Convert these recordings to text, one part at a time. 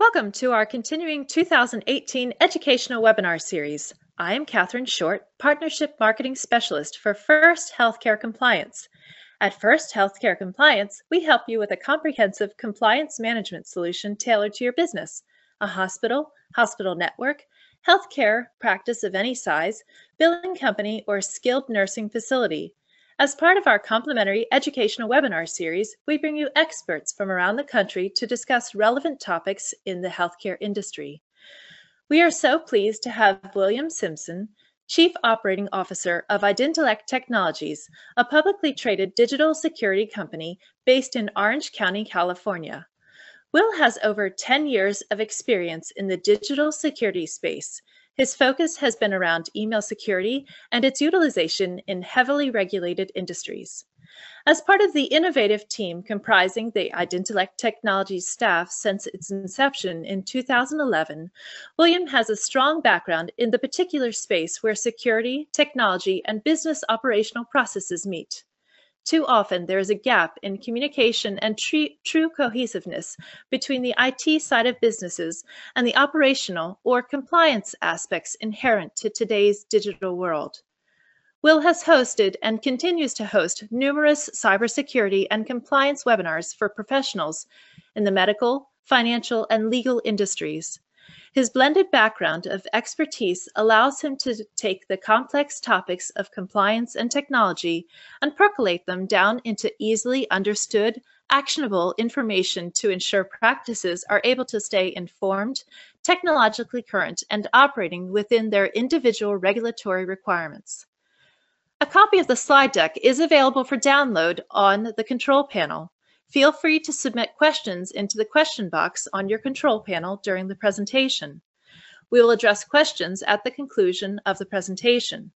Welcome to our continuing 2018 educational webinar series. I am Catherine Short, Partnership Marketing Specialist for First Healthcare Compliance. At First Healthcare Compliance, we help you with a comprehensive compliance management solution tailored to your business, a hospital, hospital network, healthcare practice of any size, billing company, or skilled nursing facility. As part of our complimentary educational webinar series, we bring you experts from around the country to discuss relevant topics in the healthcare industry. We are so pleased to have William Simpson, Chief Operating Officer of Identillect Technologies, a publicly traded digital security company based in Orange County, California. Will has over 10 years of experience in the digital security space, his focus has been around email security and its utilization in heavily regulated industries. As part of the innovative team comprising the Identillect Technologies staff since its inception in 2011, William has a strong background in the particular space where security, technology, and business operational processes meet. Too often, there is a gap in communication and true cohesiveness between the IT side of businesses and the operational or compliance aspects inherent to today's digital world. Will has hosted and continues to host numerous cybersecurity and compliance webinars for professionals in the medical, financial, and legal industries. His blended background of expertise allows him to take the complex topics of compliance and technology and percolate them down into easily understood, actionable information to ensure practices are able to stay informed, technologically current, and operating within their individual regulatory requirements. A copy of the slide deck is available for download on the control panel. Feel free to submit questions into the question box on your control panel during the presentation. We will address questions at the conclusion of the presentation.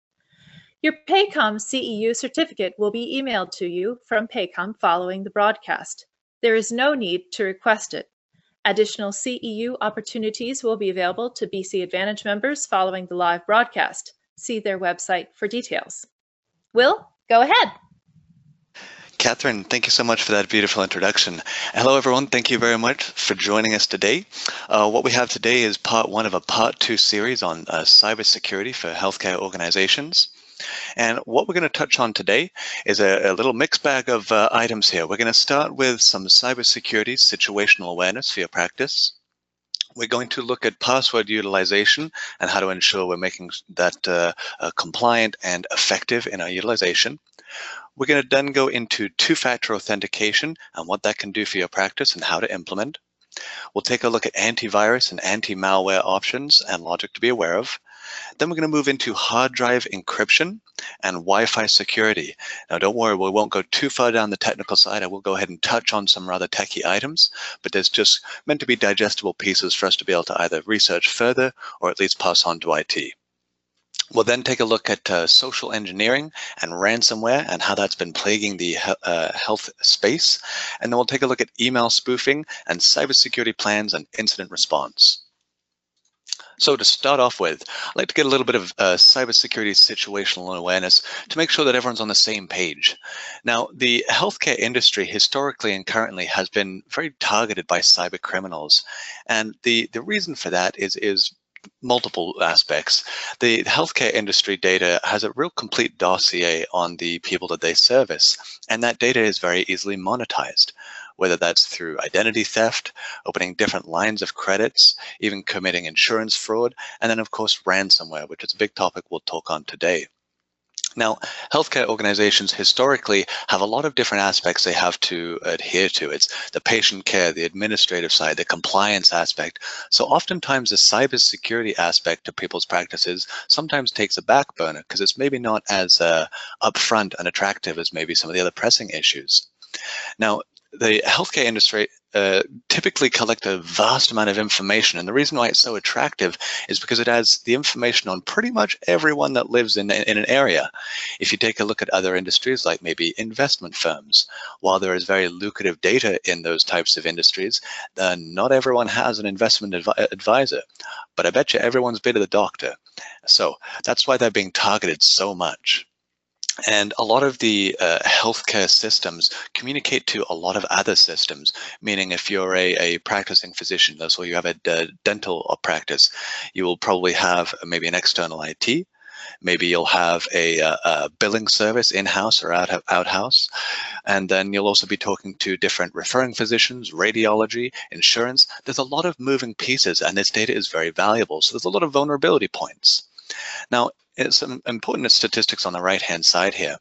Your Paycom CEU certificate will be emailed to you from Paycom following the broadcast. There is no need to request it. Additional CEU opportunities will be available to BC Advantage members following the live broadcast. See their website for details. Will, go ahead. Catherine, thank you so much for that beautiful introduction. Hello, everyone. Thank you very much for joining us today. Uh, what we have today is part one of a part two series on uh, cybersecurity for healthcare organizations. And what we're going to touch on today is a, a little mixed bag of uh, items here. We're going to start with some cybersecurity situational awareness for your practice. We're going to look at password utilization and how to ensure we're making that uh, uh, compliant and effective in our utilization. We're going to then go into two-factor authentication and what that can do for your practice and how to implement. We'll take a look at antivirus and anti-malware options and logic to be aware of. Then we're going to move into hard drive encryption and Wi-Fi security. Now, don't worry, we won't go too far down the technical side. I will go ahead and touch on some rather techy items, but there's just meant to be digestible pieces for us to be able to either research further or at least pass on to IT. We'll then take a look at uh, social engineering and ransomware and how that's been plaguing the uh, health space. And then we'll take a look at email spoofing and cybersecurity plans and incident response. So to start off with, I'd like to get a little bit of uh, cybersecurity situational awareness to make sure that everyone's on the same page. Now, the healthcare industry historically and currently has been very targeted by cyber criminals. And the, the reason for that is, is multiple aspects. The healthcare industry data has a real complete dossier on the people that they service, and that data is very easily monetized, whether that's through identity theft, opening different lines of credits, even committing insurance fraud, and then of course ransomware, which is a big topic we'll talk on today. Now, healthcare organizations historically have a lot of different aspects they have to adhere to. It's the patient care, the administrative side, the compliance aspect. So oftentimes the cybersecurity aspect of people's practices sometimes takes a back burner because it's maybe not as uh, upfront and attractive as maybe some of the other pressing issues. Now, the healthcare industry uh, typically collect a vast amount of information. And the reason why it's so attractive is because it has the information on pretty much everyone that lives in, in an area. If you take a look at other industries, like maybe investment firms, while there is very lucrative data in those types of industries, uh, not everyone has an investment advi advisor. But I bet you everyone's been to the doctor. So that's why they're being targeted so much. And a lot of the uh, healthcare systems communicate to a lot of other systems, meaning if you're a, a practicing physician, that's so you have a, a dental practice, you will probably have maybe an external IT, Maybe you'll have a, a billing service in-house or out out-house. And then you'll also be talking to different referring physicians, radiology, insurance. There's a lot of moving pieces and this data is very valuable. So there's a lot of vulnerability points. Now, some important statistics on the right-hand side here.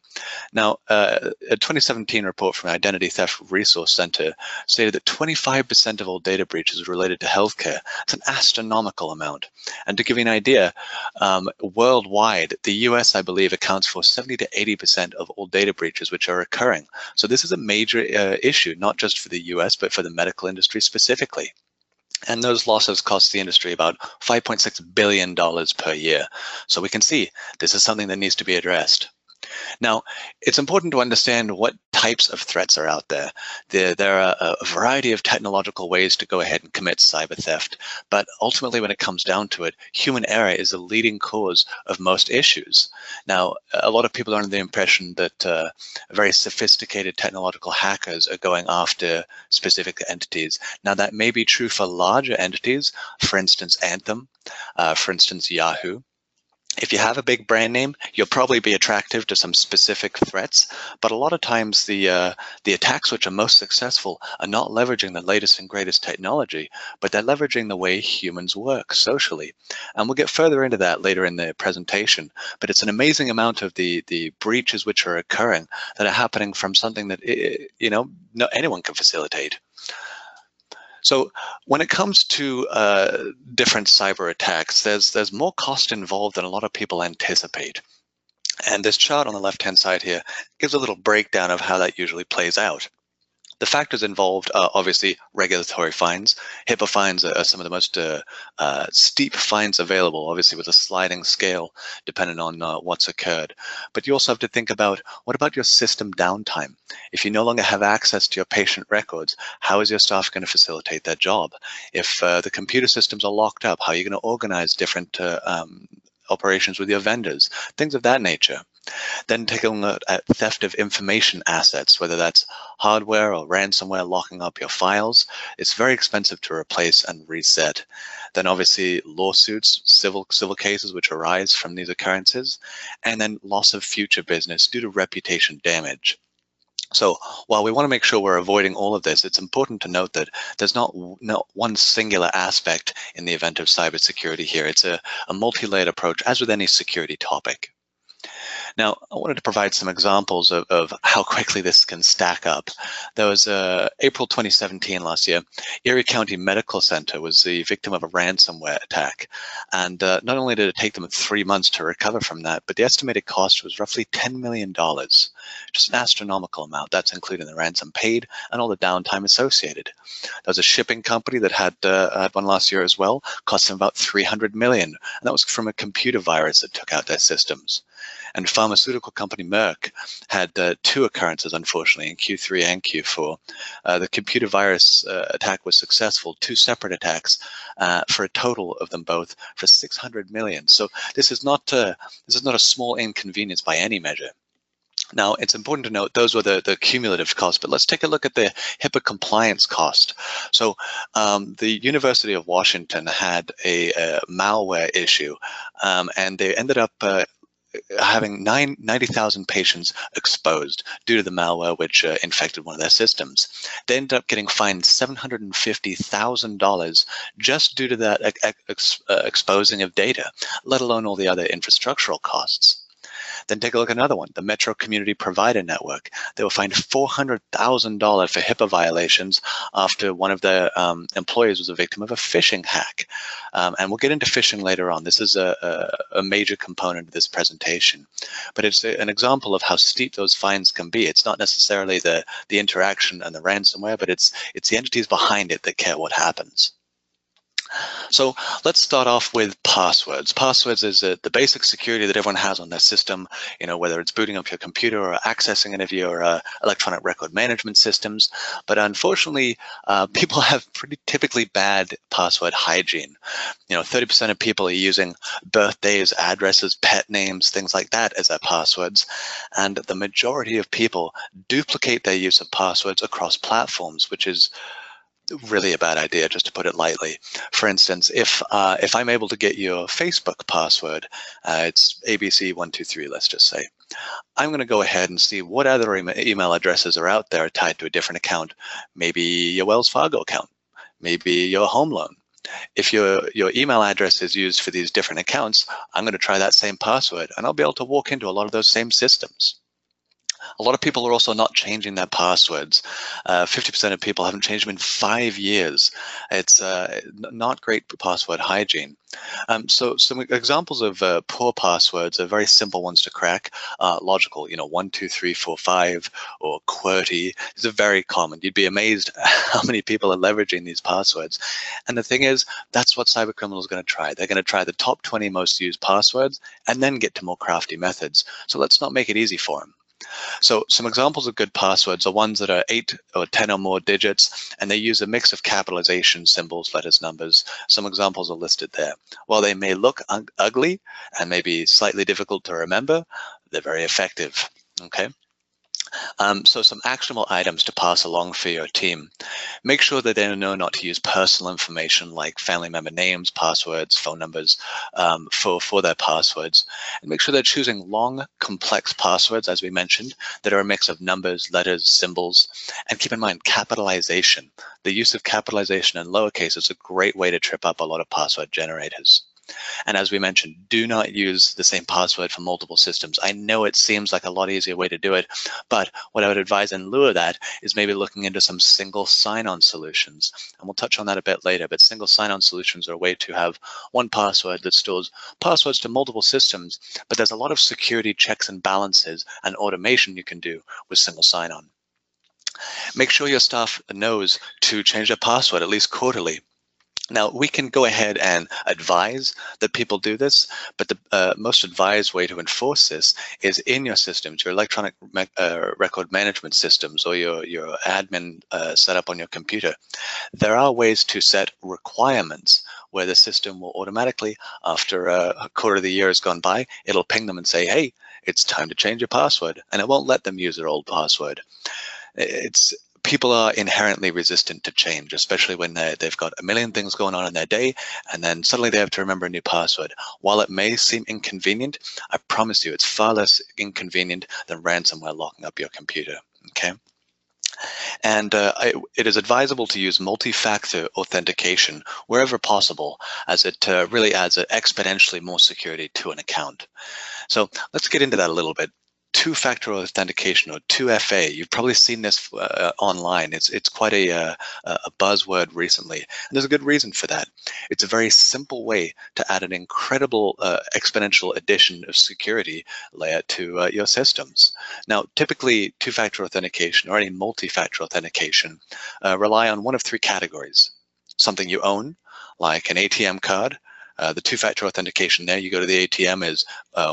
Now, uh, a 2017 report from Identity Theft Resource Center stated that 25% of all data breaches related to healthcare. It's an astronomical amount. And to give you an idea, um, worldwide, the US, I believe, accounts for 70 to 80% of all data breaches which are occurring. So this is a major uh, issue, not just for the US, but for the medical industry specifically. And those losses cost the industry about $5.6 billion per year. So we can see this is something that needs to be addressed. Now, it's important to understand what types of threats are out there. There, there are a variety of technological ways to go ahead and commit cyber theft, but ultimately when it comes down to it, human error is the leading cause of most issues. Now, a lot of people are under the impression that uh, very sophisticated technological hackers are going after specific entities. Now, that may be true for larger entities, for instance, Anthem, uh, for instance, Yahoo, if you have a big brand name, you'll probably be attractive to some specific threats. But a lot of times the uh, the attacks which are most successful are not leveraging the latest and greatest technology, but they're leveraging the way humans work socially. And we'll get further into that later in the presentation. But it's an amazing amount of the the breaches which are occurring that are happening from something that you know no, anyone can facilitate. So when it comes to uh, different cyber attacks, there's there's more cost involved than a lot of people anticipate. And this chart on the left-hand side here gives a little breakdown of how that usually plays out. The factors involved are obviously regulatory fines. HIPAA fines are, some of the most uh, uh, steep fines available, obviously with a sliding scale depending on uh, what's occurred. But you also have to think about what about your system downtime? If you no longer have access to your patient records, how is your staff going to facilitate their job? If uh, the computer systems are locked up, how are you going to organize different uh, um, operations with your vendors, things of that nature. Then take a look at theft of information assets, whether that's hardware or ransomware locking up your files. It's very expensive to replace and reset. Then obviously lawsuits, civil civil cases which arise from these occurrences, and then loss of future business due to reputation damage. So while we want to make sure we're avoiding all of this, it's important to note that there's not, not one singular aspect in the event of cybersecurity here. It's a, a multi-layered approach, as with any security topic. Now, I wanted to provide some examples of, of how quickly this can stack up. There was uh, April 2017 last year, Erie County Medical Center was the victim of a ransomware attack. And uh, not only did it take them three months to recover from that, but the estimated cost was roughly $10 million, just an astronomical amount. That's including the ransom paid and all the downtime associated. There was a shipping company that had, uh, had one last year as well, cost them about 300 million. And that was from a computer virus that took out their systems. And pharmaceutical company Merck had uh, two occurrences, unfortunately, in Q3 and Q4. Uh, the computer virus uh, attack was successful, two separate attacks uh, for a total of them both for 600 million. So this is not uh, this is not a small inconvenience by any measure. Now, it's important to note those were the, the cumulative costs, but let's take a look at the HIPAA compliance cost. So um, the University of Washington had a, a malware issue, um, and they ended up uh, having 90,000 patients exposed due to the malware which uh, infected one of their systems. They ended up getting fined $750,000 just due to that ex uh, exposing of data, let alone all the other infrastructural costs. Then take a look at another one, the Metro Community Provider Network. They were fined $400,000 for HIPAA violations after one of their um, employees was a victim of a phishing hack. Um, and we'll get into phishing later on. This is a, a, a major component of this presentation. But it's a, an example of how steep those fines can be. It's not necessarily the, the interaction and the ransomware, but it's, it's the entities behind it that care what happens. So let's start off with passwords. Passwords is uh, the basic security that everyone has on their system, you know, whether it's booting up your computer or accessing any of your uh, electronic record management systems. But unfortunately, uh, people have pretty typically bad password hygiene. You know, 30% of people are using birthdays, addresses, pet names, things like that as their passwords. And the majority of people duplicate their use of passwords across platforms, which is really a bad idea, just to put it lightly. For instance, if uh, if I'm able to get your Facebook password, uh, it's ABC123, let's just say. I'm going to go ahead and see what other email addresses are out there tied to a different account. Maybe your Wells Fargo account, maybe your home loan. If your, your email address is used for these different accounts, I'm going to try that same password and I'll be able to walk into a lot of those same systems. A lot of people are also not changing their passwords. 50% uh, of people haven't changed them in five years. It's uh, not great password hygiene. Um, so some examples of uh, poor passwords are very simple ones to crack. Logical, you know, one, two, three, four, five, or QWERTY. Are very common. You'd be amazed how many people are leveraging these passwords. And the thing is, that's what cyber criminals are going to try. They're going to try the top 20 most used passwords and then get to more crafty methods. So let's not make it easy for them. So some examples of good passwords are ones that are eight or 10 or more digits, and they use a mix of capitalization, symbols, letters, numbers. Some examples are listed there. While they may look ugly and may be slightly difficult to remember, they're very effective, okay? Um, so some actionable items to pass along for your team. Make sure that they know not to use personal information like family member names, passwords, phone numbers um, for, for their passwords. And make sure they're choosing long, complex passwords, as we mentioned, that are a mix of numbers, letters, symbols. And keep in mind, capitalization. The use of capitalization and lowercase is a great way to trip up a lot of password generators. And as we mentioned, do not use the same password for multiple systems. I know it seems like a lot easier way to do it, but what I would advise in lieu of that is maybe looking into some single sign-on solutions. And we'll touch on that a bit later, but single sign-on solutions are a way to have one password that stores passwords to multiple systems, but there's a lot of security checks and balances and automation you can do with single sign-on. Make sure your staff knows to change their password at least quarterly now, we can go ahead and advise that people do this, but the uh, most advised way to enforce this is in your systems, your electronic uh, record management systems or your, your admin uh, setup on your computer. There are ways to set requirements where the system will automatically, after a quarter of the year has gone by, it'll ping them and say, hey, it's time to change your password, and it won't let them use their old password. It's people are inherently resistant to change, especially when they've got a million things going on in their day, and then suddenly they have to remember a new password. While it may seem inconvenient, I promise you it's far less inconvenient than ransomware locking up your computer, okay? And uh, it is advisable to use multi-factor authentication wherever possible, as it uh, really adds exponentially more security to an account. So let's get into that a little bit two-factor authentication or 2FA. You've probably seen this uh, online. It's it's quite a, uh, a buzzword recently. And there's a good reason for that. It's a very simple way to add an incredible uh, exponential addition of security layer to uh, your systems. Now, typically two-factor authentication or any multi-factor authentication uh, rely on one of three categories. Something you own, like an ATM card, uh, the two-factor authentication there, you go to the ATM is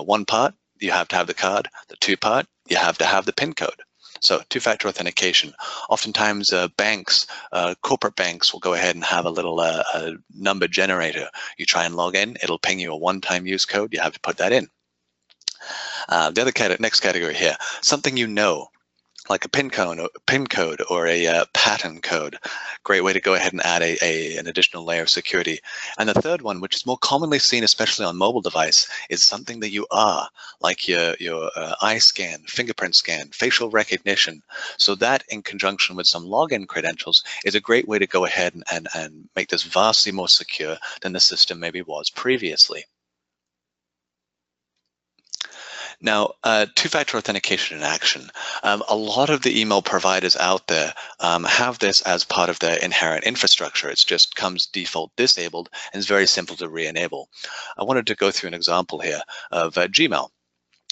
one part, you have to have the card. The two part, you have to have the PIN code. So two-factor authentication. Oftentimes, uh, banks, uh, corporate banks will go ahead and have a little uh, a number generator. You try and log in, it'll ping you a one-time use code. You have to put that in. Uh, the other cat next category here, something you know like a pin code, pin code or a uh, pattern code. Great way to go ahead and add a, a, an additional layer of security. And the third one, which is more commonly seen, especially on mobile device, is something that you are, like your, your uh, eye scan, fingerprint scan, facial recognition. So that in conjunction with some login credentials is a great way to go ahead and, and, and make this vastly more secure than the system maybe was previously. Now, uh, two-factor authentication in action. Um, a lot of the email providers out there um, have this as part of their inherent infrastructure. It just comes default disabled and it's very simple to re-enable. I wanted to go through an example here of uh, Gmail.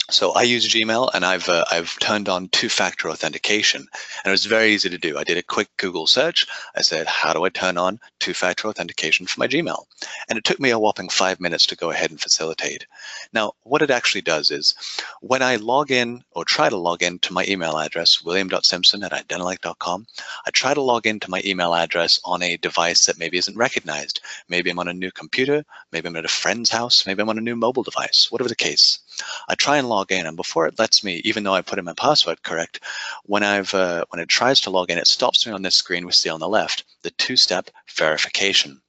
So I use Gmail and I've uh, I've turned on two-factor authentication and it was very easy to do. I did a quick Google search. I said, how do I turn on two-factor authentication for my Gmail? And it took me a whopping five minutes to go ahead and facilitate. Now, what it actually does is when I log in or try to log in to my email address, william.simpson at identillect.com, I try to log into my email address on a device that maybe isn't recognized. Maybe I'm on a new computer, maybe I'm at a friend's house, maybe I'm on a new mobile device, whatever the case. I try and log in, and before it lets me, even though I put in my password correct, when I've uh, when it tries to log in, it stops me on this screen we see on the left, the two-step verification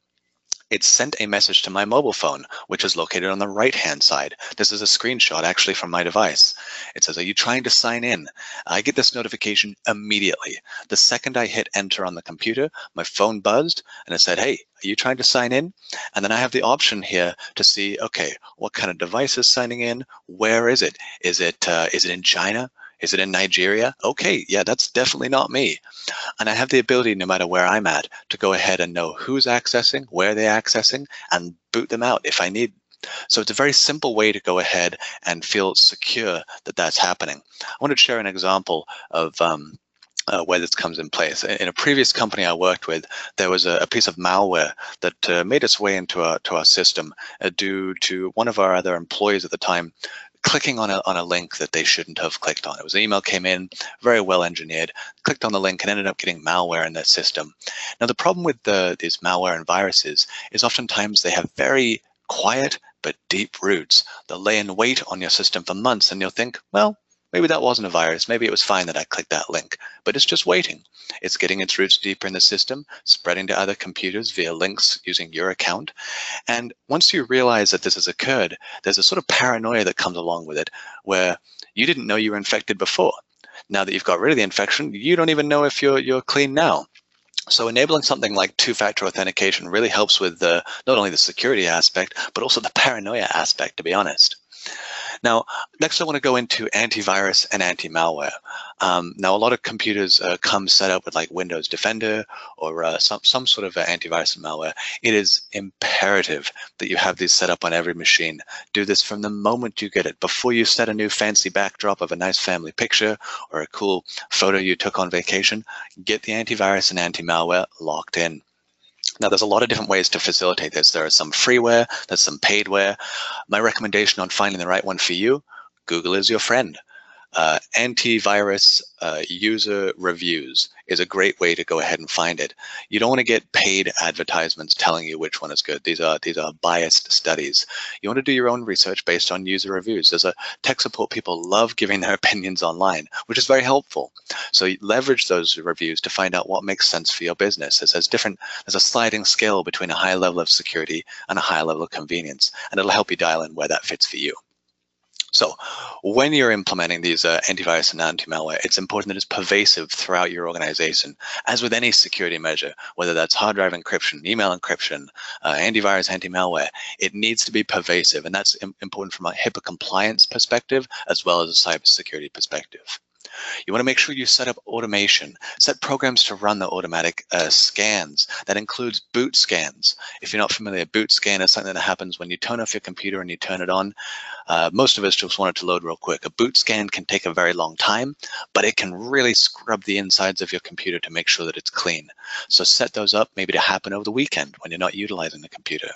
it sent a message to my mobile phone, which is located on the right-hand side. This is a screenshot actually from my device. It says, are you trying to sign in? I get this notification immediately. The second I hit enter on the computer, my phone buzzed and it said, hey, are you trying to sign in? And then I have the option here to see, okay, what kind of device is signing in? Where is it? Is it, uh, is it in China? Is it in Nigeria? Okay, yeah, that's definitely not me. And I have the ability, no matter where I'm at, to go ahead and know who's accessing, where they're accessing, and boot them out if I need. So it's a very simple way to go ahead and feel secure that that's happening. I want to share an example of um, uh, where this comes in place. In a previous company I worked with, there was a, a piece of malware that uh, made its way into our to our system uh, due to one of our other employees at the time clicking on a, on a link that they shouldn't have clicked on. It was an email came in, very well engineered, clicked on the link and ended up getting malware in their system. Now, the problem with the, these malware and viruses is oftentimes they have very quiet but deep roots. They'll lay in wait on your system for months and you'll think, well, Maybe that wasn't a virus. Maybe it was fine that I clicked that link, but it's just waiting. It's getting its roots deeper in the system, spreading to other computers via links using your account. And once you realize that this has occurred, there's a sort of paranoia that comes along with it where you didn't know you were infected before. Now that you've got rid of the infection, you don't even know if you're, you're clean now. So enabling something like two-factor authentication really helps with the, not only the security aspect, but also the paranoia aspect, to be honest. Now, next I want to go into antivirus and anti-malware. Um, now, a lot of computers uh, come set up with like Windows Defender or uh, some, some sort of uh, antivirus and malware. It is imperative that you have these set up on every machine. Do this from the moment you get it. Before you set a new fancy backdrop of a nice family picture or a cool photo you took on vacation, get the antivirus and anti-malware locked in. Now, there's a lot of different ways to facilitate this. There is some freeware, there's some paidware. My recommendation on finding the right one for you, Google is your friend. Uh, antivirus uh, user reviews is a great way to go ahead and find it. You don't want to get paid advertisements telling you which one is good. These are these are biased studies. You want to do your own research based on user reviews. There's a tech support people love giving their opinions online, which is very helpful. So leverage those reviews to find out what makes sense for your business. There's different there's a sliding scale between a high level of security and a high level of convenience, and it'll help you dial in where that fits for you. So when you're implementing these uh, antivirus and anti-malware, it's important that it's pervasive throughout your organization. As with any security measure, whether that's hard drive encryption, email encryption, uh, antivirus, anti-malware, it needs to be pervasive. And that's important from a HIPAA compliance perspective, as well as a cybersecurity perspective. You want to make sure you set up automation, set programs to run the automatic uh, scans. That includes boot scans. If you're not familiar, boot scan is something that happens when you turn off your computer and you turn it on. Uh, most of us just want it to load real quick. A boot scan can take a very long time, but it can really scrub the insides of your computer to make sure that it's clean. So set those up maybe to happen over the weekend when you're not utilizing the computer.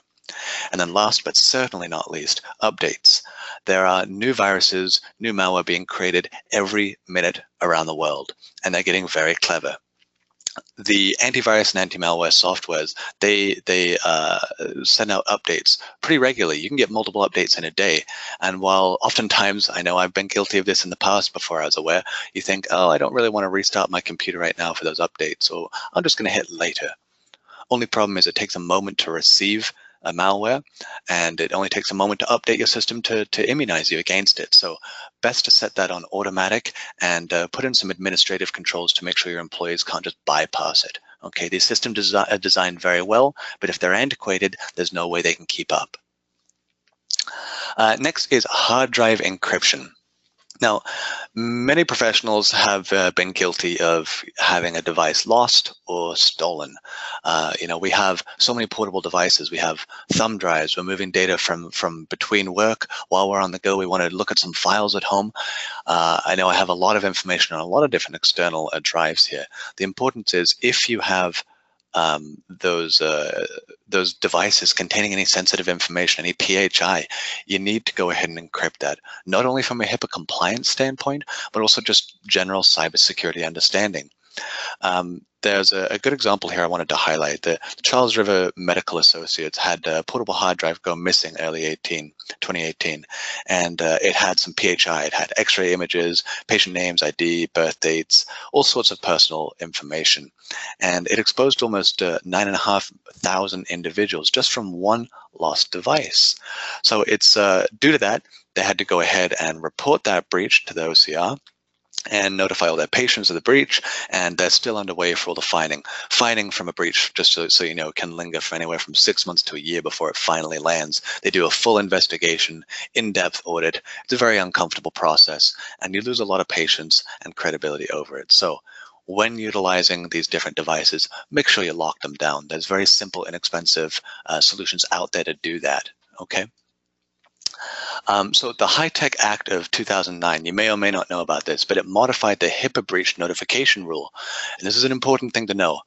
And then last but certainly not least, updates. There are new viruses, new malware being created every minute around the world, and they're getting very clever. The antivirus and anti-malware softwares, they they uh, send out updates pretty regularly. You can get multiple updates in a day. And while oftentimes, I know I've been guilty of this in the past before I was aware, you think, oh, I don't really want to restart my computer right now for those updates, or I'm just going to hit later. Only problem is it takes a moment to receive a malware, and it only takes a moment to update your system to, to immunize you against it. So best to set that on automatic and uh, put in some administrative controls to make sure your employees can't just bypass it. Okay, these systems are designed very well, but if they're antiquated, there's no way they can keep up. Uh, next is hard drive encryption. Now, many professionals have uh, been guilty of having a device lost or stolen. Uh, you know, we have so many portable devices. We have thumb drives. We're moving data from from between work while we're on the go. We want to look at some files at home. Uh, I know I have a lot of information on a lot of different external uh, drives here. The importance is if you have um, those uh, those devices containing any sensitive information, any PHI, you need to go ahead and encrypt that, not only from a HIPAA compliance standpoint, but also just general cybersecurity understanding. Um, there's a, a, good example here I wanted to highlight. The, Charles River Medical Associates had a portable hard drive go missing early 18, 2018, and uh, it had some PHI. It had X-ray images, patient names, ID, birth dates, all sorts of personal information, and it exposed almost uh, nine and a half thousand individuals just from one lost device. So it's uh, due to that they had to go ahead and report that breach to the OCR and notify all their patients of the breach, and they're still underway for all the fining. Fining from a breach, just so, so, you know, can linger for anywhere from six months to a year before it finally lands. They do a full investigation, in-depth audit. It's a very uncomfortable process, and you lose a lot of patients and credibility over it. So when utilizing these different devices, make sure you lock them down. There's very simple, inexpensive uh, solutions out there to do that, okay? Um, so the HITECH Act of 2009, you may or may not know about this, but it modified the HIPAA breach notification rule. And this is an important thing to know.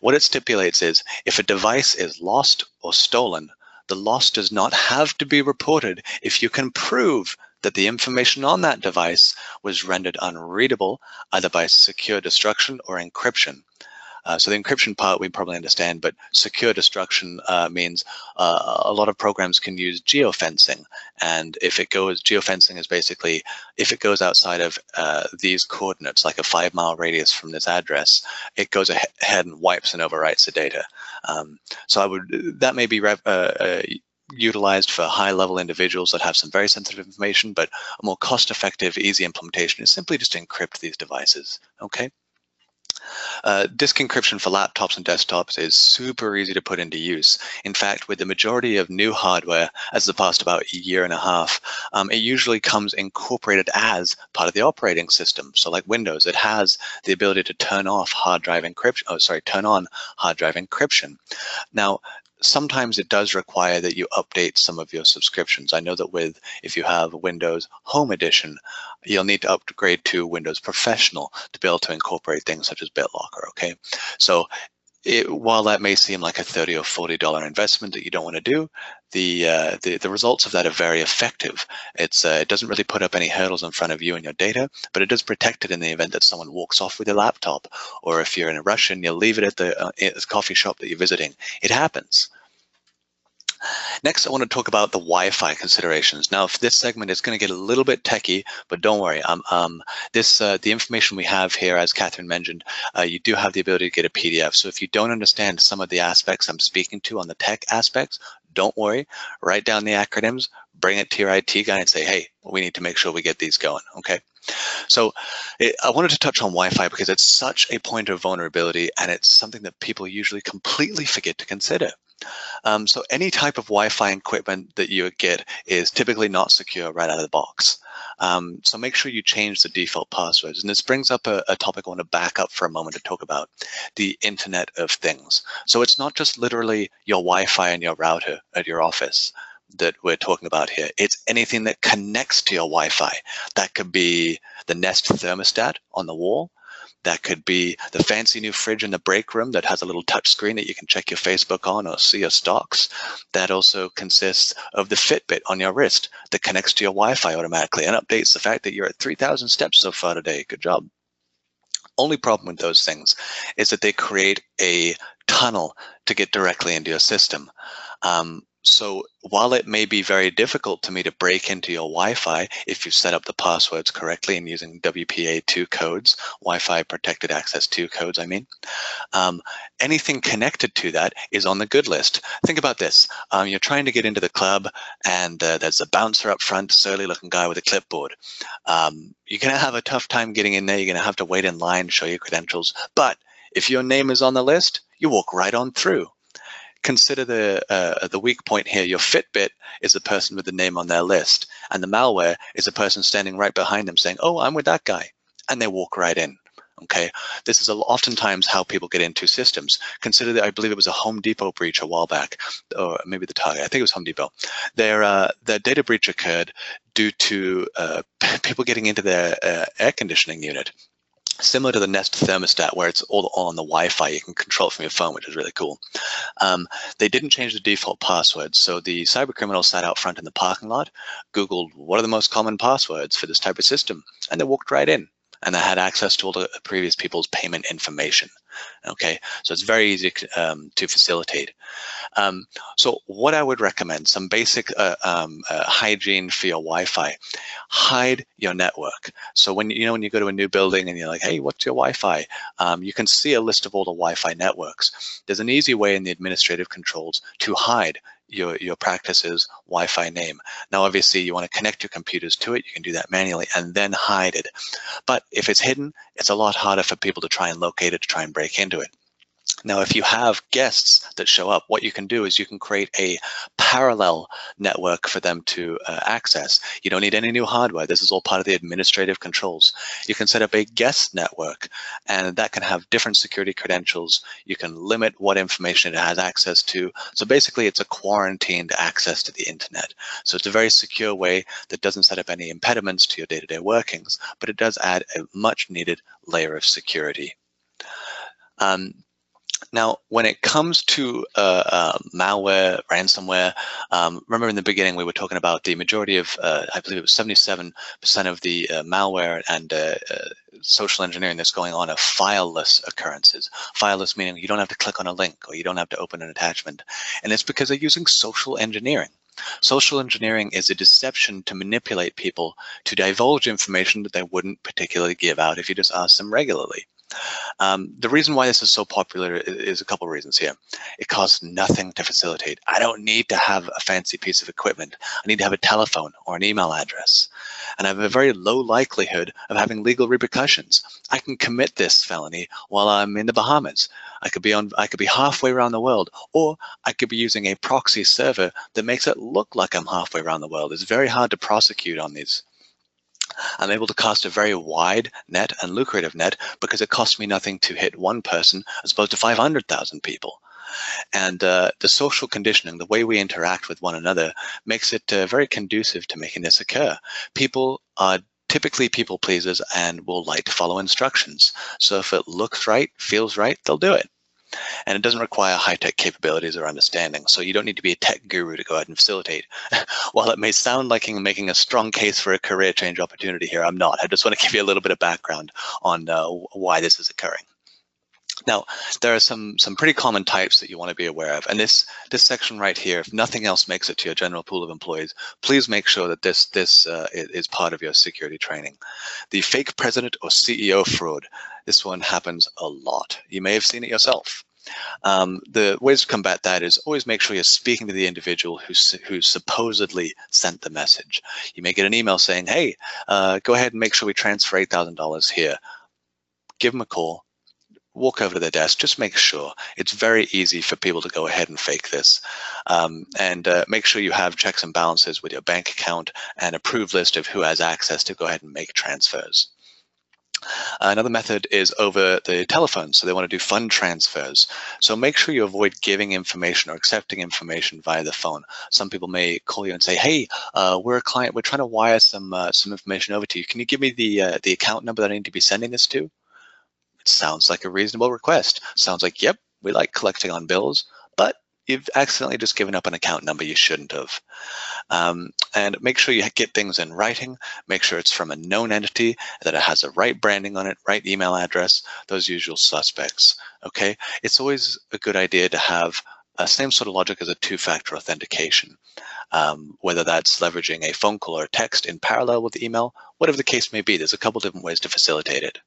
What it stipulates is if a device is lost or stolen, the loss does not have to be reported if you can prove that the information on that device was rendered unreadable either by secure destruction or encryption. Uh, so the encryption part we probably understand, but secure destruction uh, means uh, a lot of programs can use geofencing. And if it goes, geofencing is basically, if it goes outside of uh, these coordinates, like a five mile radius from this address, it goes ahead and wipes and overwrites the data. Um, so I would, that may be uh, utilized for high level individuals that have some very sensitive information, but a more cost effective, easy implementation is simply just encrypt these devices, okay? Uh, disk encryption for laptops and desktops is super easy to put into use. In fact, with the majority of new hardware, as the past about a year and a half, um, it usually comes incorporated as part of the operating system. So like Windows, it has the ability to turn off hard drive encryption, oh, sorry, turn on hard drive encryption. Now, sometimes it does require that you update some of your subscriptions. I know that with if you have Windows Home Edition, you'll need to upgrade to Windows Professional to be able to incorporate things such as BitLocker. Okay, so it, while that may seem like a 30 or 40 dollar investment that you don't want to do, the, uh, the the results of that are very effective. It's uh, it doesn't really put up any hurdles in front of you and your data, but it does protect it in the event that someone walks off with your laptop, or if you're in a rush and you leave it at the, uh, at the coffee shop that you're visiting. It happens. Next, I want to talk about the Wi-Fi considerations. Now, if this segment is going to get a little bit techy, but don't worry. Um, um, this uh, the information we have here, as Catherine mentioned, uh, you do have the ability to get a PDF. So if you don't understand some of the aspects I'm speaking to on the tech aspects, don't worry. Write down the acronyms, bring it to your IT guy, and say, "Hey, we need to make sure we get these going." Okay. So it, I wanted to touch on Wi-Fi because it's such a point of vulnerability, and it's something that people usually completely forget to consider. Um, so any type of Wi-Fi equipment that you get is typically not secure right out of the box. Um, so make sure you change the default passwords. And this brings up a, a, topic I want to back up for a moment to talk about, the Internet of Things. So it's not just literally your Wi-Fi and your router at your office that we're talking about here. It's anything that connects to your Wi-Fi. That could be the Nest thermostat on the wall. That could be the fancy new fridge in the break room that has a little touch screen that you can check your Facebook on or see your stocks. That also consists of the Fitbit on your wrist that connects to your Wi-Fi automatically and updates the fact that you're at 3,000 steps so far today. Good job. Only problem with those things is that they create a tunnel to get directly into your system. Um, so while it may be very difficult to me to break into your Wi-Fi if you set up the passwords correctly and using WPA2 codes, Wi-Fi protected access 2 codes, I mean, um, anything connected to that is on the good list. Think about this. Um, you're trying to get into the club and uh, there's a bouncer up front, surly looking guy with a clipboard. Um, you're going to have a tough time getting in there. You're going to have to wait in line, show your credentials. But if your name is on the list, you walk right on through consider the uh, the weak point here. Your Fitbit is the person with the name on their list, and the malware is a person standing right behind them saying, "Oh, I'm with that guy," and they walk right in. Okay, this is oftentimes how people get into systems. Consider that I believe it was a Home Depot breach a while back, or maybe the Target. I think it was Home Depot. Their uh, their data breach occurred due to uh, people getting into their uh, air conditioning unit similar to the Nest thermostat, where it's all, on the Wi-Fi. You can control it from your phone, which is really cool. Um, they didn't change the default password, so the cyber criminals sat out front in the parking lot, Googled what are the most common passwords for this type of system, and they walked right in and I had access to all the previous people's payment information. Okay, so it's very easy um, to facilitate. Um, so what I would recommend, some basic uh, um, uh, hygiene for your Wi-Fi, hide your network. So when you know when you go to a new building and you're like, hey, what's your Wi-Fi? Um, you can see a list of all the Wi-Fi networks. There's an easy way in the administrative controls to hide your, your practice's Wi-Fi name. Now, obviously, you want to connect your computers to it. You can do that manually and then hide it. But if it's hidden, it's a lot harder for people to try and locate it, to try and break into it. Now, if you have guests that show up, what you can do is you can create a parallel network for them to uh, access. You don't need any new hardware. This is all part of the administrative controls. You can set up a guest network, and that can have different security credentials. You can limit what information it has access to. So basically, it's a quarantined access to the internet. So it's a very secure way that doesn't set up any impediments to your day-to-day -day workings, but it does add a much needed layer of security. Um, now, when it comes to uh, uh, malware, ransomware, um, remember in the beginning we were talking about the majority of, uh, I believe it was 77% of the uh, malware and uh, uh, social engineering that's going on are fileless occurrences. Fileless meaning you don't have to click on a link or you don't have to open an attachment. And it's because they're using social engineering. Social engineering is a deception to manipulate people to divulge information that they wouldn't particularly give out if you just ask them regularly. Um, the reason why this is so popular is a couple of reasons here. It costs nothing to facilitate. I don't need to have a fancy piece of equipment. I need to have a telephone or an email address. And I have a very low likelihood of having legal repercussions. I can commit this felony while I'm in the Bahamas. I could be on I could be halfway around the world, or I could be using a proxy server that makes it look like I'm halfway around the world. It's very hard to prosecute on these I'm able to cast a very wide net and lucrative net because it costs me nothing to hit one person as opposed to 500,000 people. And uh, the social conditioning, the way we interact with one another, makes it uh, very conducive to making this occur. People are typically people pleasers and will like to follow instructions. So if it looks right, feels right, they'll do it and it doesn't require high-tech capabilities or understanding. So you don't need to be a tech guru to go ahead and facilitate. While it may sound like I'm making a strong case for a career change opportunity here, I'm not. I just want to give you a little bit of background on uh, why this is occurring. Now, there are some some pretty common types that you want to be aware of. And this this section right here, if nothing else makes it to your general pool of employees, please make sure that this this uh, is part of your security training. The fake president or CEO fraud. This one happens a lot. You may have seen it yourself. Um, the ways to combat that is always make sure you're speaking to the individual who, who supposedly sent the message. You may get an email saying, hey, uh, go ahead and make sure we transfer $8,000 here. Give them a call, walk over to their desk, just make sure. It's very easy for people to go ahead and fake this. Um, and uh, make sure you have checks and balances with your bank account and approved list of who has access to go ahead and make transfers. Another method is over the telephone. So they want to do fund transfers. So make sure you avoid giving information or accepting information via the phone. Some people may call you and say, hey, uh, we're a client. We're trying to wire some uh, some information over to you. Can you give me the, uh, the account number that I need to be sending this to? It sounds like a reasonable request. Sounds like, yep, we like collecting on bills, but you've accidentally just given up an account number you shouldn't have. Um, and make sure you get things in writing. Make sure it's from a known entity, that it has the right branding on it, right email address, those usual suspects. Okay, it's always a good idea to have a same sort of logic as a two-factor authentication, um, whether that's leveraging a phone call or a text in parallel with email, whatever the case may be. There's a couple different ways to facilitate it.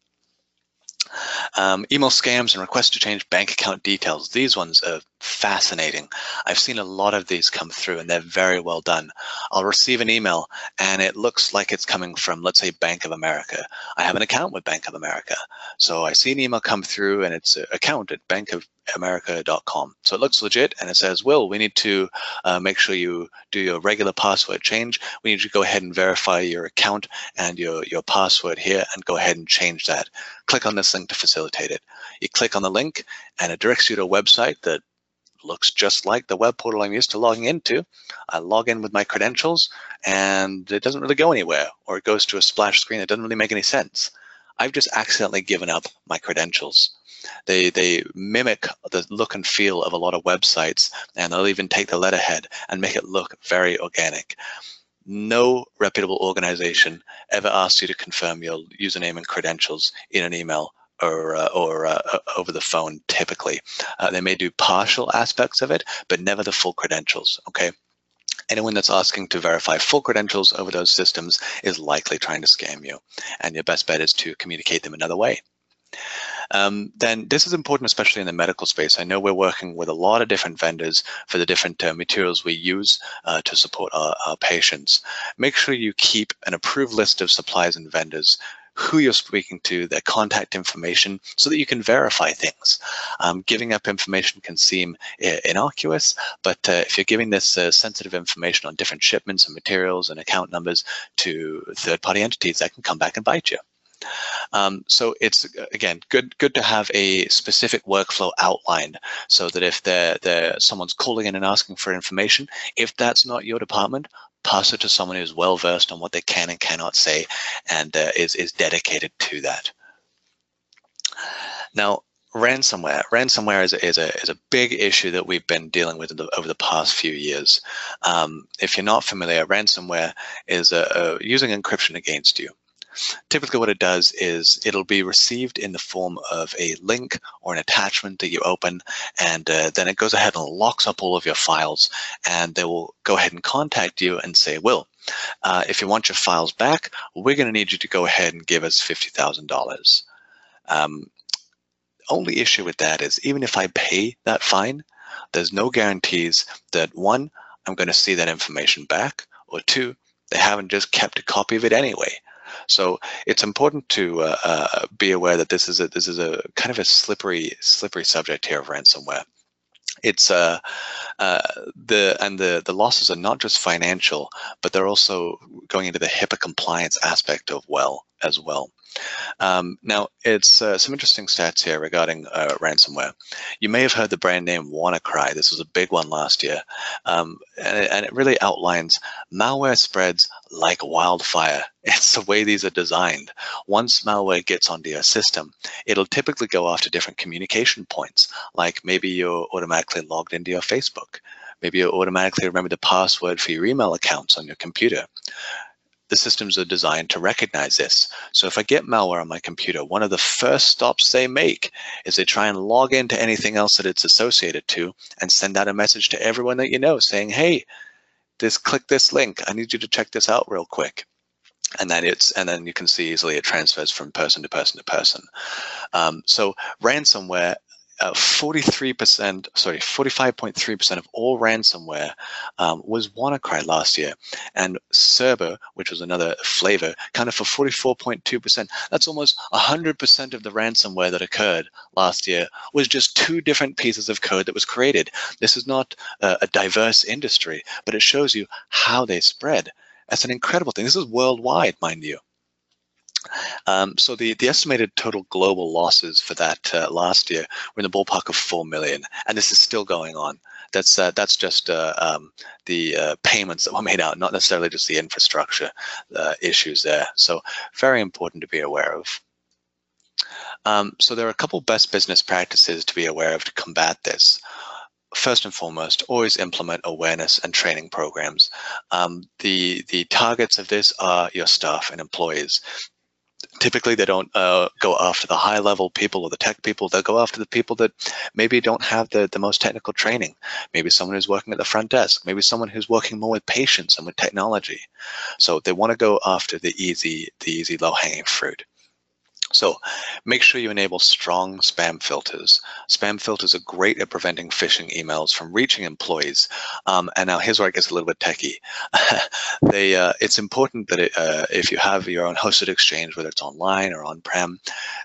Um, email scams and requests to change bank account details. These ones are fascinating. I've seen a lot of these come through and they're very well done. I'll receive an email and it looks like it's coming from, let's say, Bank of America. I have an account with Bank of America. So I see an email come through and it's an account at bankofamerica.com. So it looks legit and it says, Will, we need to uh, make sure you do your regular password change. We need to go ahead and verify your account and your, your password here and go ahead and change that. Click on this to facilitate it. You click on the link and it directs you to a website that looks just like the web portal I'm used to logging into. I log in with my credentials and it doesn't really go anywhere or it goes to a splash screen that doesn't really make any sense. I've just accidentally given up my credentials. They, they mimic the look and feel of a lot of websites and they'll even take the letterhead and make it look very organic. No reputable organization ever asks you to confirm your username and credentials in an email or uh, or uh, over the phone typically. Uh, they may do partial aspects of it, but never the full credentials. Okay. Anyone that's asking to verify full credentials over those systems is likely trying to scam you, and your best bet is to communicate them another way. Um, then this is important, especially in the medical space. I know we're working with a lot of different vendors for the different uh, materials we use uh, to support our, our, patients. Make sure you keep an approved list of suppliers and vendors who you're speaking to, their contact information, so that you can verify things. Um, giving up information can seem uh, innocuous, but uh, if you're giving this uh, sensitive information on different shipments and materials and account numbers to third-party entities, that can come back and bite you. Um, so it's again good good to have a specific workflow outlined so that if they're, they're, someone's calling in and asking for information, if that's not your department, pass it to someone who's well versed on what they can and cannot say and uh, is, is dedicated to that. Now, ransomware. Ransomware is a, is a, is a big issue that we've been dealing with the, over the past few years. Um, if you're not familiar, ransomware is a, a using encryption against you. Typically what it does is it'll be received in the form of a link or an attachment that you open, and uh, then it goes ahead and locks up all of your files, and they will go ahead and contact you and say, Will, uh, if you want your files back, we're going to need you to go ahead and give us $50,000. Um, only issue with that is even if I pay that fine, there's no guarantees that one, I'm going to see that information back, or two, they haven't just kept a copy of it anyway. So it's important to uh, uh, be aware that this is a this is a kind of a slippery slippery subject here of ransomware. It's uh, uh, the and the the losses are not just financial, but they're also going into the HIPAA compliance aspect of well as well. Um, now, it's uh, some interesting stats here regarding uh, ransomware. You may have heard the brand name WannaCry. This was a big one last year. Um, and, it, and, it, really outlines malware spreads like wildfire. It's the way these are designed. Once malware gets onto your system, it'll typically go after different communication points, like maybe you're automatically logged into your Facebook. Maybe you automatically remember the password for your email accounts on your computer the systems are designed to recognize this. So if I get malware on my computer, one of the first stops they make is they try and log into anything else that it's associated to and send out a message to everyone that you know saying, hey, this click this link. I need you to check this out real quick. And then it's and then you can see easily it transfers from person to person to person. Um, so ransomware 43%, uh, sorry, 45.3% of all ransomware um, was WannaCry last year. And Cerber, which was another flavor, kind of for 44.2%. That's almost 100% of the ransomware that occurred last year was just two different pieces of code that was created. This is not a, a diverse industry, but it shows you how they spread. That's an incredible thing. This is worldwide, mind you. Um, so the, the estimated total global losses for that uh, last year were in the ballpark of 4 million, and this is still going on. That's uh, that's just uh, um, the uh, payments that were made out, not necessarily just the infrastructure uh, issues there. So very important to be aware of. Um, so there are a couple best business practices to be aware of to combat this first and foremost, always implement awareness and training programs. Um, the the targets of this are your staff and employees typically they don't uh, go after the high level people or the tech people. They'll go after the people that maybe don't have the, the most technical training. Maybe someone who's working at the front desk. Maybe someone who's working more with patients and with technology. So they want to go after the easy the easy low hanging fruit So make sure you enable strong spam filters. Spam filters are great at preventing phishing emails from reaching employees. Um, and now here's where it gets a little bit techy. they, uh, it's important that it, uh, if you have your own hosted exchange, whether it's online or on-prem,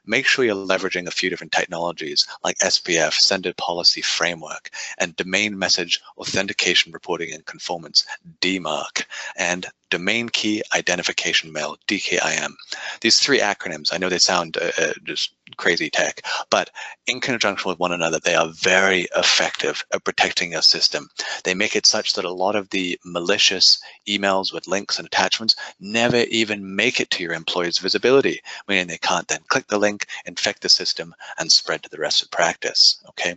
make sure you're leveraging a few different technologies like SPF, Sender Policy Framework, and Domain Message Authentication Reporting and Conformance, DMARC, and Domain Key Identification Mail, DKIM. These three acronyms, I know they sound uh, uh, just crazy tech, but in conjunction with one another, they are very effective at protecting your system. They make it such that a lot of the malicious emails with links and attachments never even make it to your employees' visibility, meaning they can't then click the link, infect the system, and spread to the rest of practice, okay?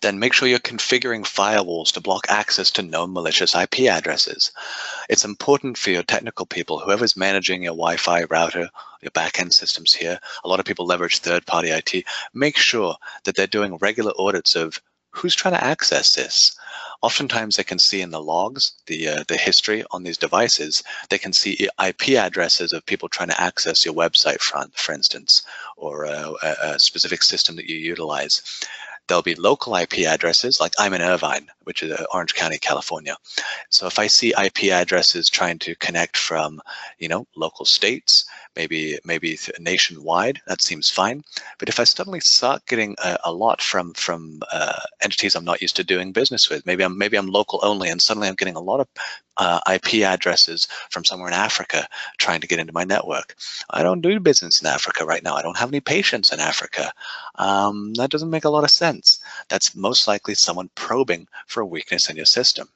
Then make sure you're configuring firewalls to block access to known malicious IP addresses. It's important for your technical people, whoever's managing your Wi-Fi router, your backend systems here, a lot of people leverage third-party IT, make sure that they're doing regular audits of who's trying to access this. Oftentimes they can see in the logs, the, uh, the history on these devices, they can see IP addresses of people trying to access your website, front, for instance, or a, a specific system that you utilize. There'll be local IP addresses, like I'm in Irvine, which is uh, Orange County, California. So if I see IP addresses trying to connect from, you know, local states, maybe maybe nationwide, that seems fine. But if I suddenly start getting a, a lot from from uh, entities I'm not used to doing business with, maybe I'm maybe I'm local only, and suddenly I'm getting a lot of uh, IP addresses from somewhere in Africa trying to get into my network. I don't do business in Africa right now. I don't have any patients in Africa. Um, that doesn't make a lot of sense. That's most likely someone probing for a weakness in your system.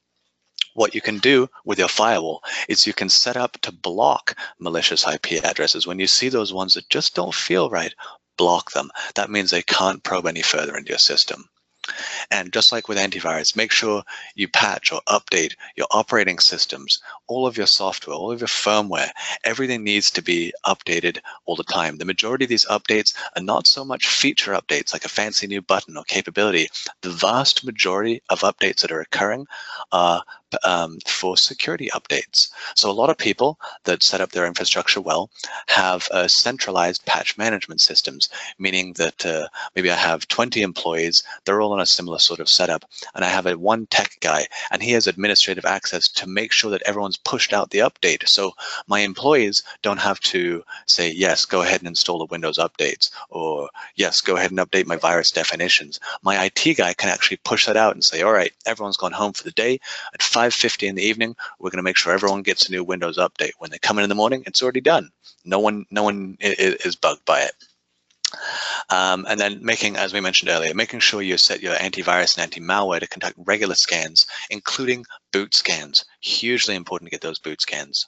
What you can do with your firewall is you can set up to block malicious IP addresses. When you see those ones that just don't feel right, block them. That means they can't probe any further into your system. And just like with antivirus, make sure you patch or update your operating systems, all of your software, all of your firmware, everything needs to be updated all the time. The majority of these updates are not so much feature updates like a fancy new button or capability. The vast majority of updates that are occurring are um, for security updates. So a lot of people that set up their infrastructure well have uh, centralized patch management systems, meaning that uh, maybe I have 20 employees, they're all on a similar sort of setup, and I have a one tech guy, and he has administrative access to make sure that everyone's pushed out the update. So my employees don't have to say, yes, go ahead and install the Windows updates, or yes, go ahead and update my virus definitions. My IT guy can actually push that out and say, all right, everyone's gone home for the day. At 5 5.50 in the evening, we're going to make sure everyone gets a new Windows update. When they come in in the morning, it's already done. No one, no one is bugged by it. Um, and then making, as we mentioned earlier, making sure you set your antivirus and anti-malware to conduct regular scans, including boot scans. Hugely important to get those boot scans.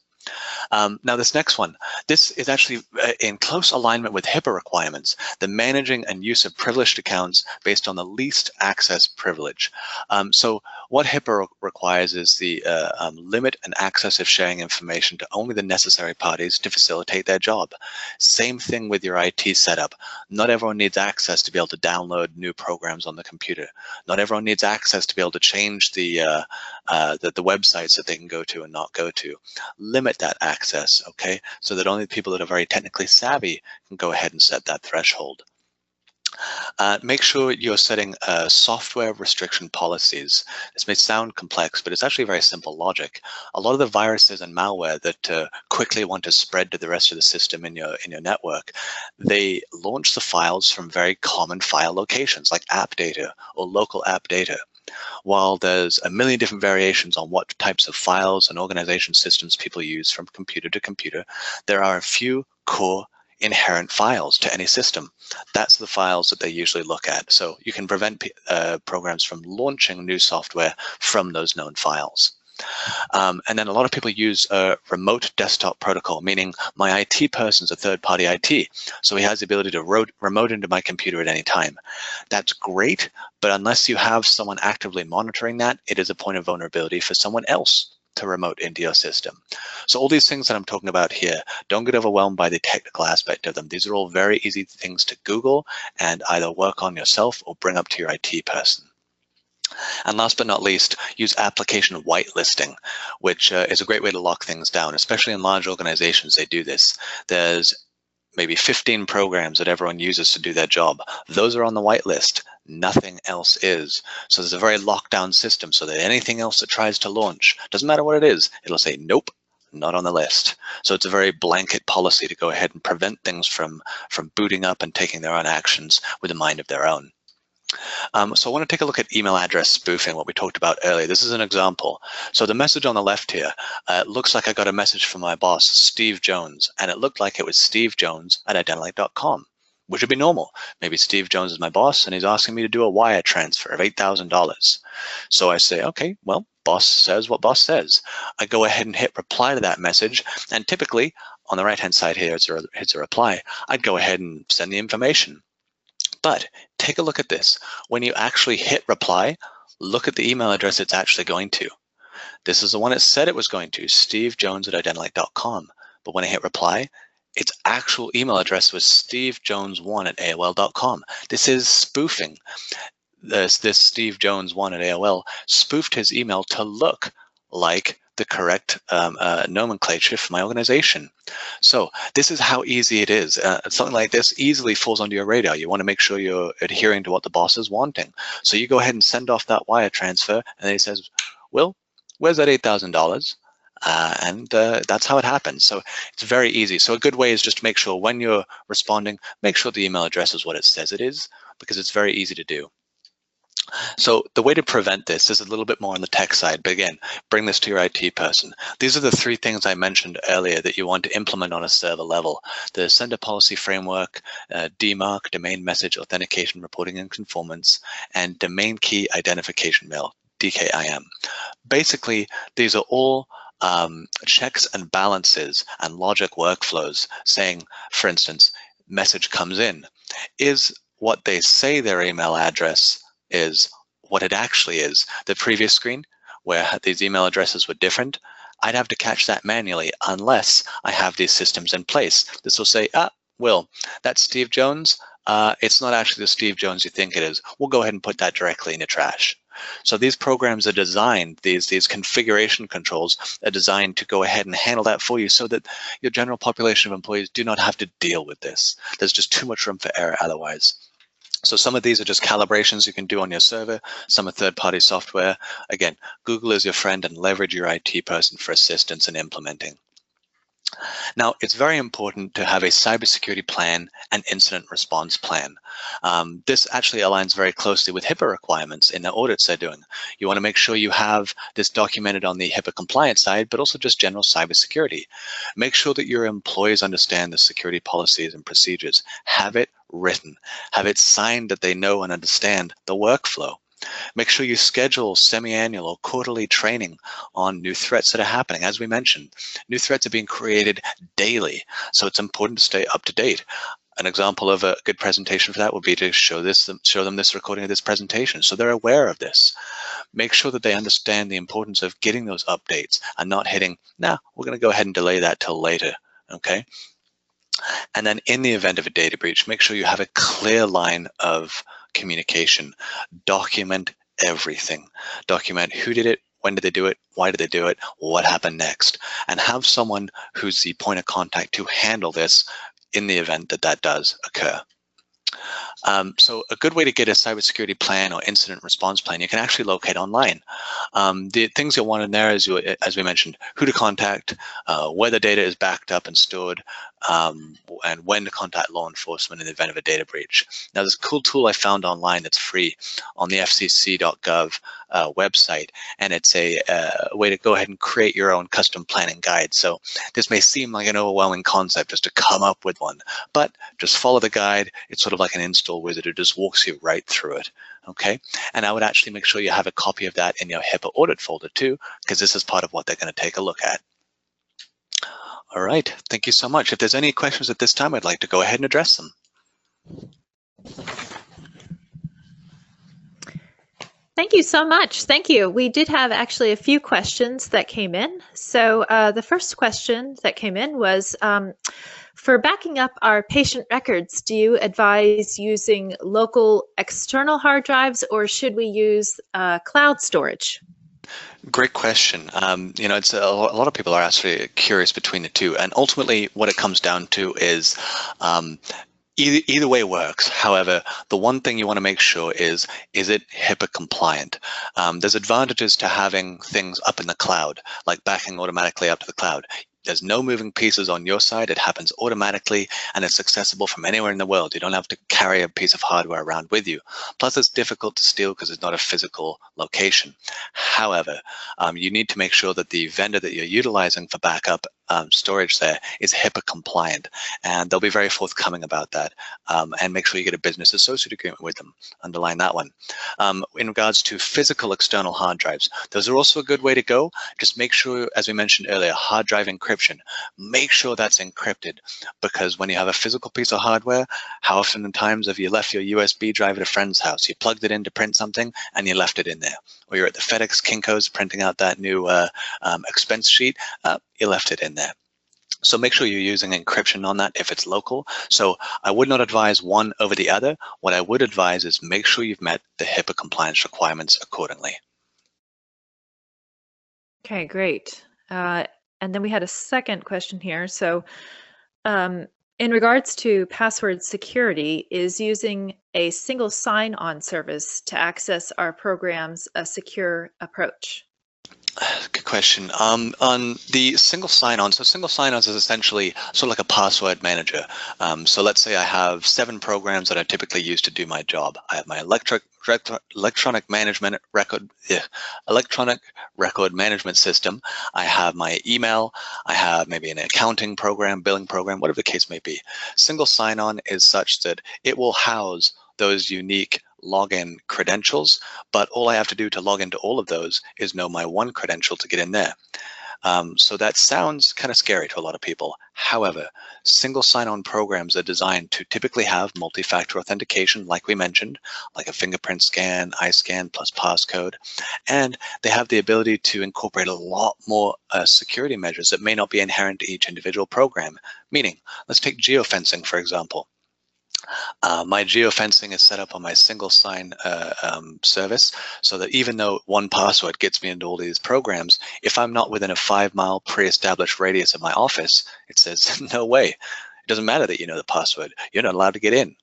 Um, now, this next one, this is actually uh, in close alignment with HIPAA requirements, the managing and use of privileged accounts based on the least access privilege. Um, so what HIPAA requires is the uh, um, limit and access of sharing information to only the necessary parties to facilitate their job. Same thing with your IT setup. Not everyone needs access to be able to download new programs on the computer. Not everyone needs access to be able to change the, uh, uh, the, the websites that they can go to and not go to. Limit that access, okay? So that only people that are very technically savvy can go ahead and set that threshold. Uh, make sure you're setting uh, software restriction policies. This may sound complex, but it's actually very simple logic. A lot of the viruses and malware that uh, quickly want to spread to the rest of the system in your in your network, they launch the files from very common file locations like app data or local app data. While there's a million different variations on what types of files and organization systems people use from computer to computer, there are a few core inherent files to any system. That's the files that they usually look at. So you can prevent uh, programs from launching new software from those known files. Um, and then a lot of people use a remote desktop protocol, meaning my IT person's a third-party IT. So he has the ability to remote into my computer at any time. That's great, but unless you have someone actively monitoring that, it is a point of vulnerability for someone else to remote into your system. So all these things that I'm talking about here, don't get overwhelmed by the technical aspect of them. These are all very easy things to Google and either work on yourself or bring up to your IT person. And last but not least, use application whitelisting, which uh, is a great way to lock things down, especially in large organizations. They do this. There's maybe 15 programs that everyone uses to do their job. Those are on the whitelist. Nothing else is. So there's a very locked down system so that anything else that tries to launch, doesn't matter what it is, it'll say, nope, not on the list. So it's a very blanket policy to go ahead and prevent things from, from booting up and taking their own actions with a mind of their own. Um, so I want to take a look at email address spoofing, what we talked about earlier. This is an example. So the message on the left here, uh, looks like I got a message from my boss, Steve Jones, and it looked like it was Steve Jones at Identillect.com, which would be normal. Maybe Steve Jones is my boss and he's asking me to do a wire transfer of $8,000. So I say, okay, well, boss says what boss says. I go ahead and hit reply to that message. And typically on the right-hand side here, it's a, it's a reply. I'd go ahead and send the information. But take a look at this. When you actually hit reply, look at the email address it's actually going to. This is the one it said it was going to, stevejones at identillect.com. But when I hit reply, its actual email address was stevejones1 at AOL.com. This is spoofing. This, this Steve Jones1 at AOL spoofed his email to look like the correct um, uh, nomenclature for my organization. So this is how easy it is. Uh, something like this easily falls onto your radar. You want to make sure you're adhering to what the boss is wanting. So you go ahead and send off that wire transfer, and he says, "Will, where's that eight thousand dollars?" Uh, and uh, that's how it happens. So it's very easy. So a good way is just to make sure when you're responding, make sure the email address is what it says it is, because it's very easy to do. So the way to prevent this is a little bit more on the tech side, but again, bring this to your IT person. These are the three things I mentioned earlier that you want to implement on a server level. The sender policy framework, uh, DMARC, domain message authentication reporting and conformance, and domain key identification mail, DKIM. Basically, these are all um, checks and balances and logic workflows saying, for instance, message comes in. Is what they say their email address is what it actually is. The previous screen, where these email addresses were different, I'd have to catch that manually unless I have these systems in place. This will say, ah, Will, that's Steve Jones. Uh, it's not actually the Steve Jones you think it is. We'll go ahead and put that directly in the trash. So these programs are designed, these, these configuration controls are designed to go ahead and handle that for you so that your general population of employees do not have to deal with this. There's just too much room for error otherwise. So some of these are just calibrations you can do on your server. Some are third-party software. Again, Google is your friend and leverage your IT person for assistance in implementing. Now, it's very important to have a cybersecurity plan and incident response plan. Um, this actually aligns very closely with HIPAA requirements in the audits they're doing. You want to make sure you have this documented on the HIPAA compliance side, but also just general cybersecurity. Make sure that your employees understand the security policies and procedures. Have it written. Have it signed that they know and understand the workflow. Make sure you schedule semi-annual or quarterly training on new threats that are happening. As we mentioned, new threats are being created daily, so it's important to stay up to date. An example of a good presentation for that would be to show this, show them this recording of this presentation, so they're aware of this. Make sure that they understand the importance of getting those updates and not hitting, nah, we're going to go ahead and delay that till later. Okay. And then in the event of a data breach, make sure you have a clear line of communication. Document everything. Document who did it, when did they do it, why did they do it, what happened next, and have someone who's the point of contact to handle this in the event that that does occur. Um, so a good way to get a cybersecurity plan or incident response plan, you can actually locate online. Um, the things you'll want in there is, as we mentioned, who to contact, uh, where the data is backed up and stored, um, and when to contact law enforcement in the event of a data breach. Now, there's a cool tool I found online that's free on the fcc.gov uh, website, and it's a, uh, way to go ahead and create your own custom planning guide. So this may seem like an overwhelming concept just to come up with one, but just follow the guide. It's sort of like an install wizard. It it just walks you right through it. Okay, and I would actually make sure you have a copy of that in your HIPAA audit folder too, because this is part of what they're going to take a look at. All right, thank you so much. If there's any questions at this time, I'd like to go ahead and address them. Thank you so much. Thank you. We did have actually a few questions that came in. So uh, the first question that came in was, um, for backing up our patient records, do you advise using local external hard drives or should we use uh, cloud storage? Great question. Um, you know, it's a, a, lot of people are actually curious between the two, and ultimately, what it comes down to is um, Either, either way works. However, the one thing you want to make sure is, is it HIPAA compliant? Um, there's advantages to having things up in the cloud, like backing automatically up to the cloud. There's no moving pieces on your side. It happens automatically and it's accessible from anywhere in the world. You don't have to carry a piece of hardware around with you. Plus, it's difficult to steal because it's not a physical location. However, um, you need to make sure that the vendor that you're utilizing for backup um, storage there is HIPAA compliant, and they'll be very forthcoming about that. Um, and make sure you get a business associate agreement with them. Underline that one. Um, in regards to physical external hard drives, those are also a good way to go. Just make sure, as we mentioned earlier, hard drive encryption. Make sure that's encrypted, because when you have a physical piece of hardware, how often times have you left your USB drive at a friend's house? You plugged it in to print something, and you left it in there. Or you're at the FedEx Kinko's printing out that new uh, um, expense sheet. Uh, you left it in there. So make sure you're using encryption on that if it's local. So I would not advise one over the other. What I would advise is make sure you've met the HIPAA compliance requirements accordingly. Okay, great. Uh, and then we had a second question here. So um, in regards to password security, is using a single sign-on service to access our programs a secure approach? Good question. Um, on the single sign-on, so single sign-on is essentially sort of like a password manager. Um, so let's say I have seven programs that I typically use to do my job. I have my electric electronic management record yeah, electronic record management system. I have my email. I have maybe an accounting program, billing program, whatever the case may be. Single sign-on is such that it will house those unique login credentials, but all I have to do to log into all of those is know my one credential to get in there. Um, so that sounds kind of scary to a lot of people. However, single sign-on programs are designed to typically have multi-factor authentication, like we mentioned, like a fingerprint scan, eye scan plus passcode, and they have the ability to incorporate a lot more uh, security measures that may not be inherent to each individual program. Meaning, let's take geofencing, for example. Uh, my geofencing is set up on my single sign uh, um, service so that even though one password gets me into all these programs, if I'm not within a five mile pre-established radius of my office, it says, no way. It doesn't matter that you know the password. You're not allowed to get in.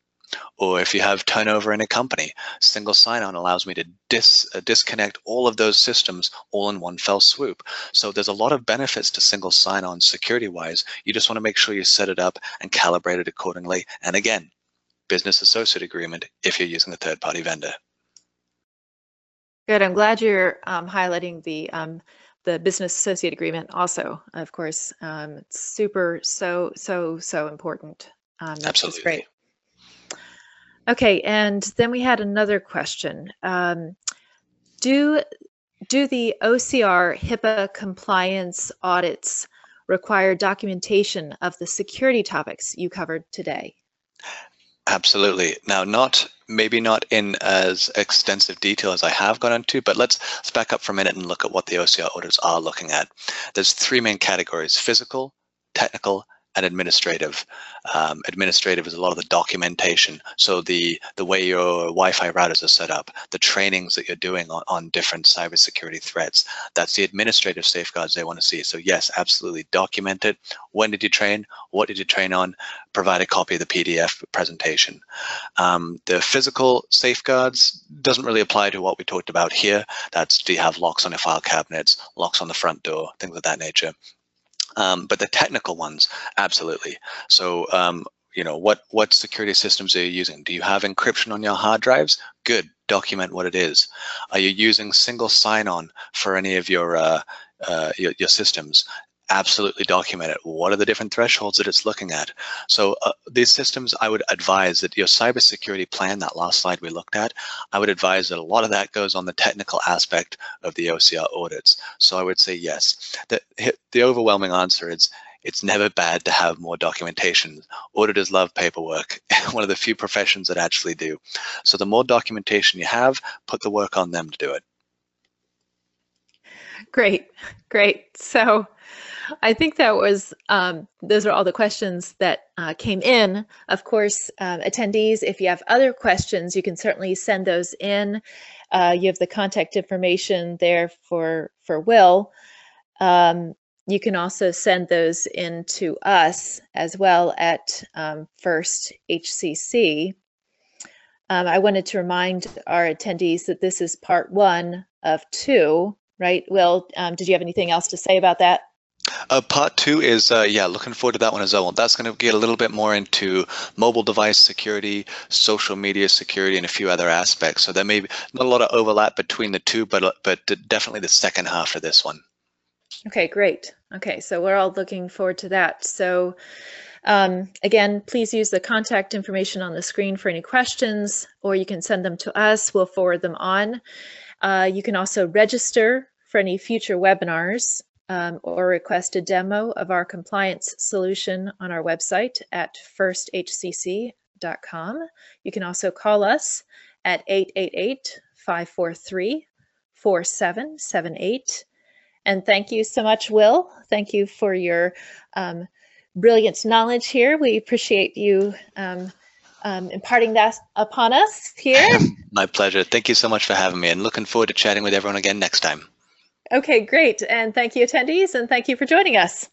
Or if you have turnover in a company, single sign-on allows me to dis, uh, disconnect all of those systems all in one fell swoop. So there's a lot of benefits to single sign-on security-wise. You just want to make sure you set it up and calibrate it accordingly. And again, business associate agreement if you're using a third party vendor. Good. I'm glad you're um, highlighting the um, the business associate agreement also. Of course, um, it's super so so so important. Um, that's Absolutely. great. Okay, and then we had another question. Um, do do the OCR HIPAA compliance audits require documentation of the security topics you covered today? Absolutely. Now, not maybe not in as extensive detail as I have gone into, but let's, let's back up for a minute and look at what the OCR audits are looking at. There's three main categories, physical, technical, and administrative. Um, administrative is a lot of the documentation. So the the way your Wi-Fi routers are set up, the trainings that you're doing on, on different cybersecurity threats. That's the administrative safeguards they want to see. So yes, absolutely document it. When did you train? What did you train on? Provide a copy of the PDF presentation. Um, the physical safeguards doesn't really apply to what we talked about here. That's do you have locks on your file cabinets, locks on the front door, things of that nature. Um, but the technical ones, absolutely. So, um, you know, what what security systems are you using? Do you have encryption on your hard drives? Good. Document what it is. Are you using single sign-on for any of your uh, uh, your, your systems? Absolutely document it. What are the different thresholds that it's looking at? So uh, these systems, I would advise that your cybersecurity plan, that last slide we looked at, I would advise that a lot of that goes on the technical aspect of the OCR audits. So I would say yes. The, the overwhelming answer is it's never bad to have more documentation. Auditors love paperwork, one of the few professions that actually do. So the more documentation you have, put the work on them to do it. Great, great. So I think that was, um, those are all the questions that uh, came in. Of course, um, attendees, if you have other questions, you can certainly send those in. Uh, you have the contact information there for, for Will. Um, you can also send those in to us as well at um, First HCC. Um, I wanted to remind our attendees that this is part one of two, right? Will, um, did you have anything else to say about that? Uh, part two is, uh, yeah, looking forward to that one as well. That's going to get a little bit more into mobile device security, social media security, and a few other aspects. So there may be not a lot of overlap between the two, but uh, but definitely the second half of this one. Okay, great. Okay, so we're all looking forward to that. So um, again, please use the contact information on the screen for any questions, or you can send them to us. We'll forward them on. Uh, you can also register for any future webinars um, or request a demo of our compliance solution on our website at firsthcc.com. You can also call us at 888 543 4778. And thank you so much, Will. Thank you for your um, brilliant knowledge here. We appreciate you um, um, imparting that upon us here. My pleasure. Thank you so much for having me and looking forward to chatting with everyone again next time. Okay, great. And thank you, attendees, and thank you for joining us.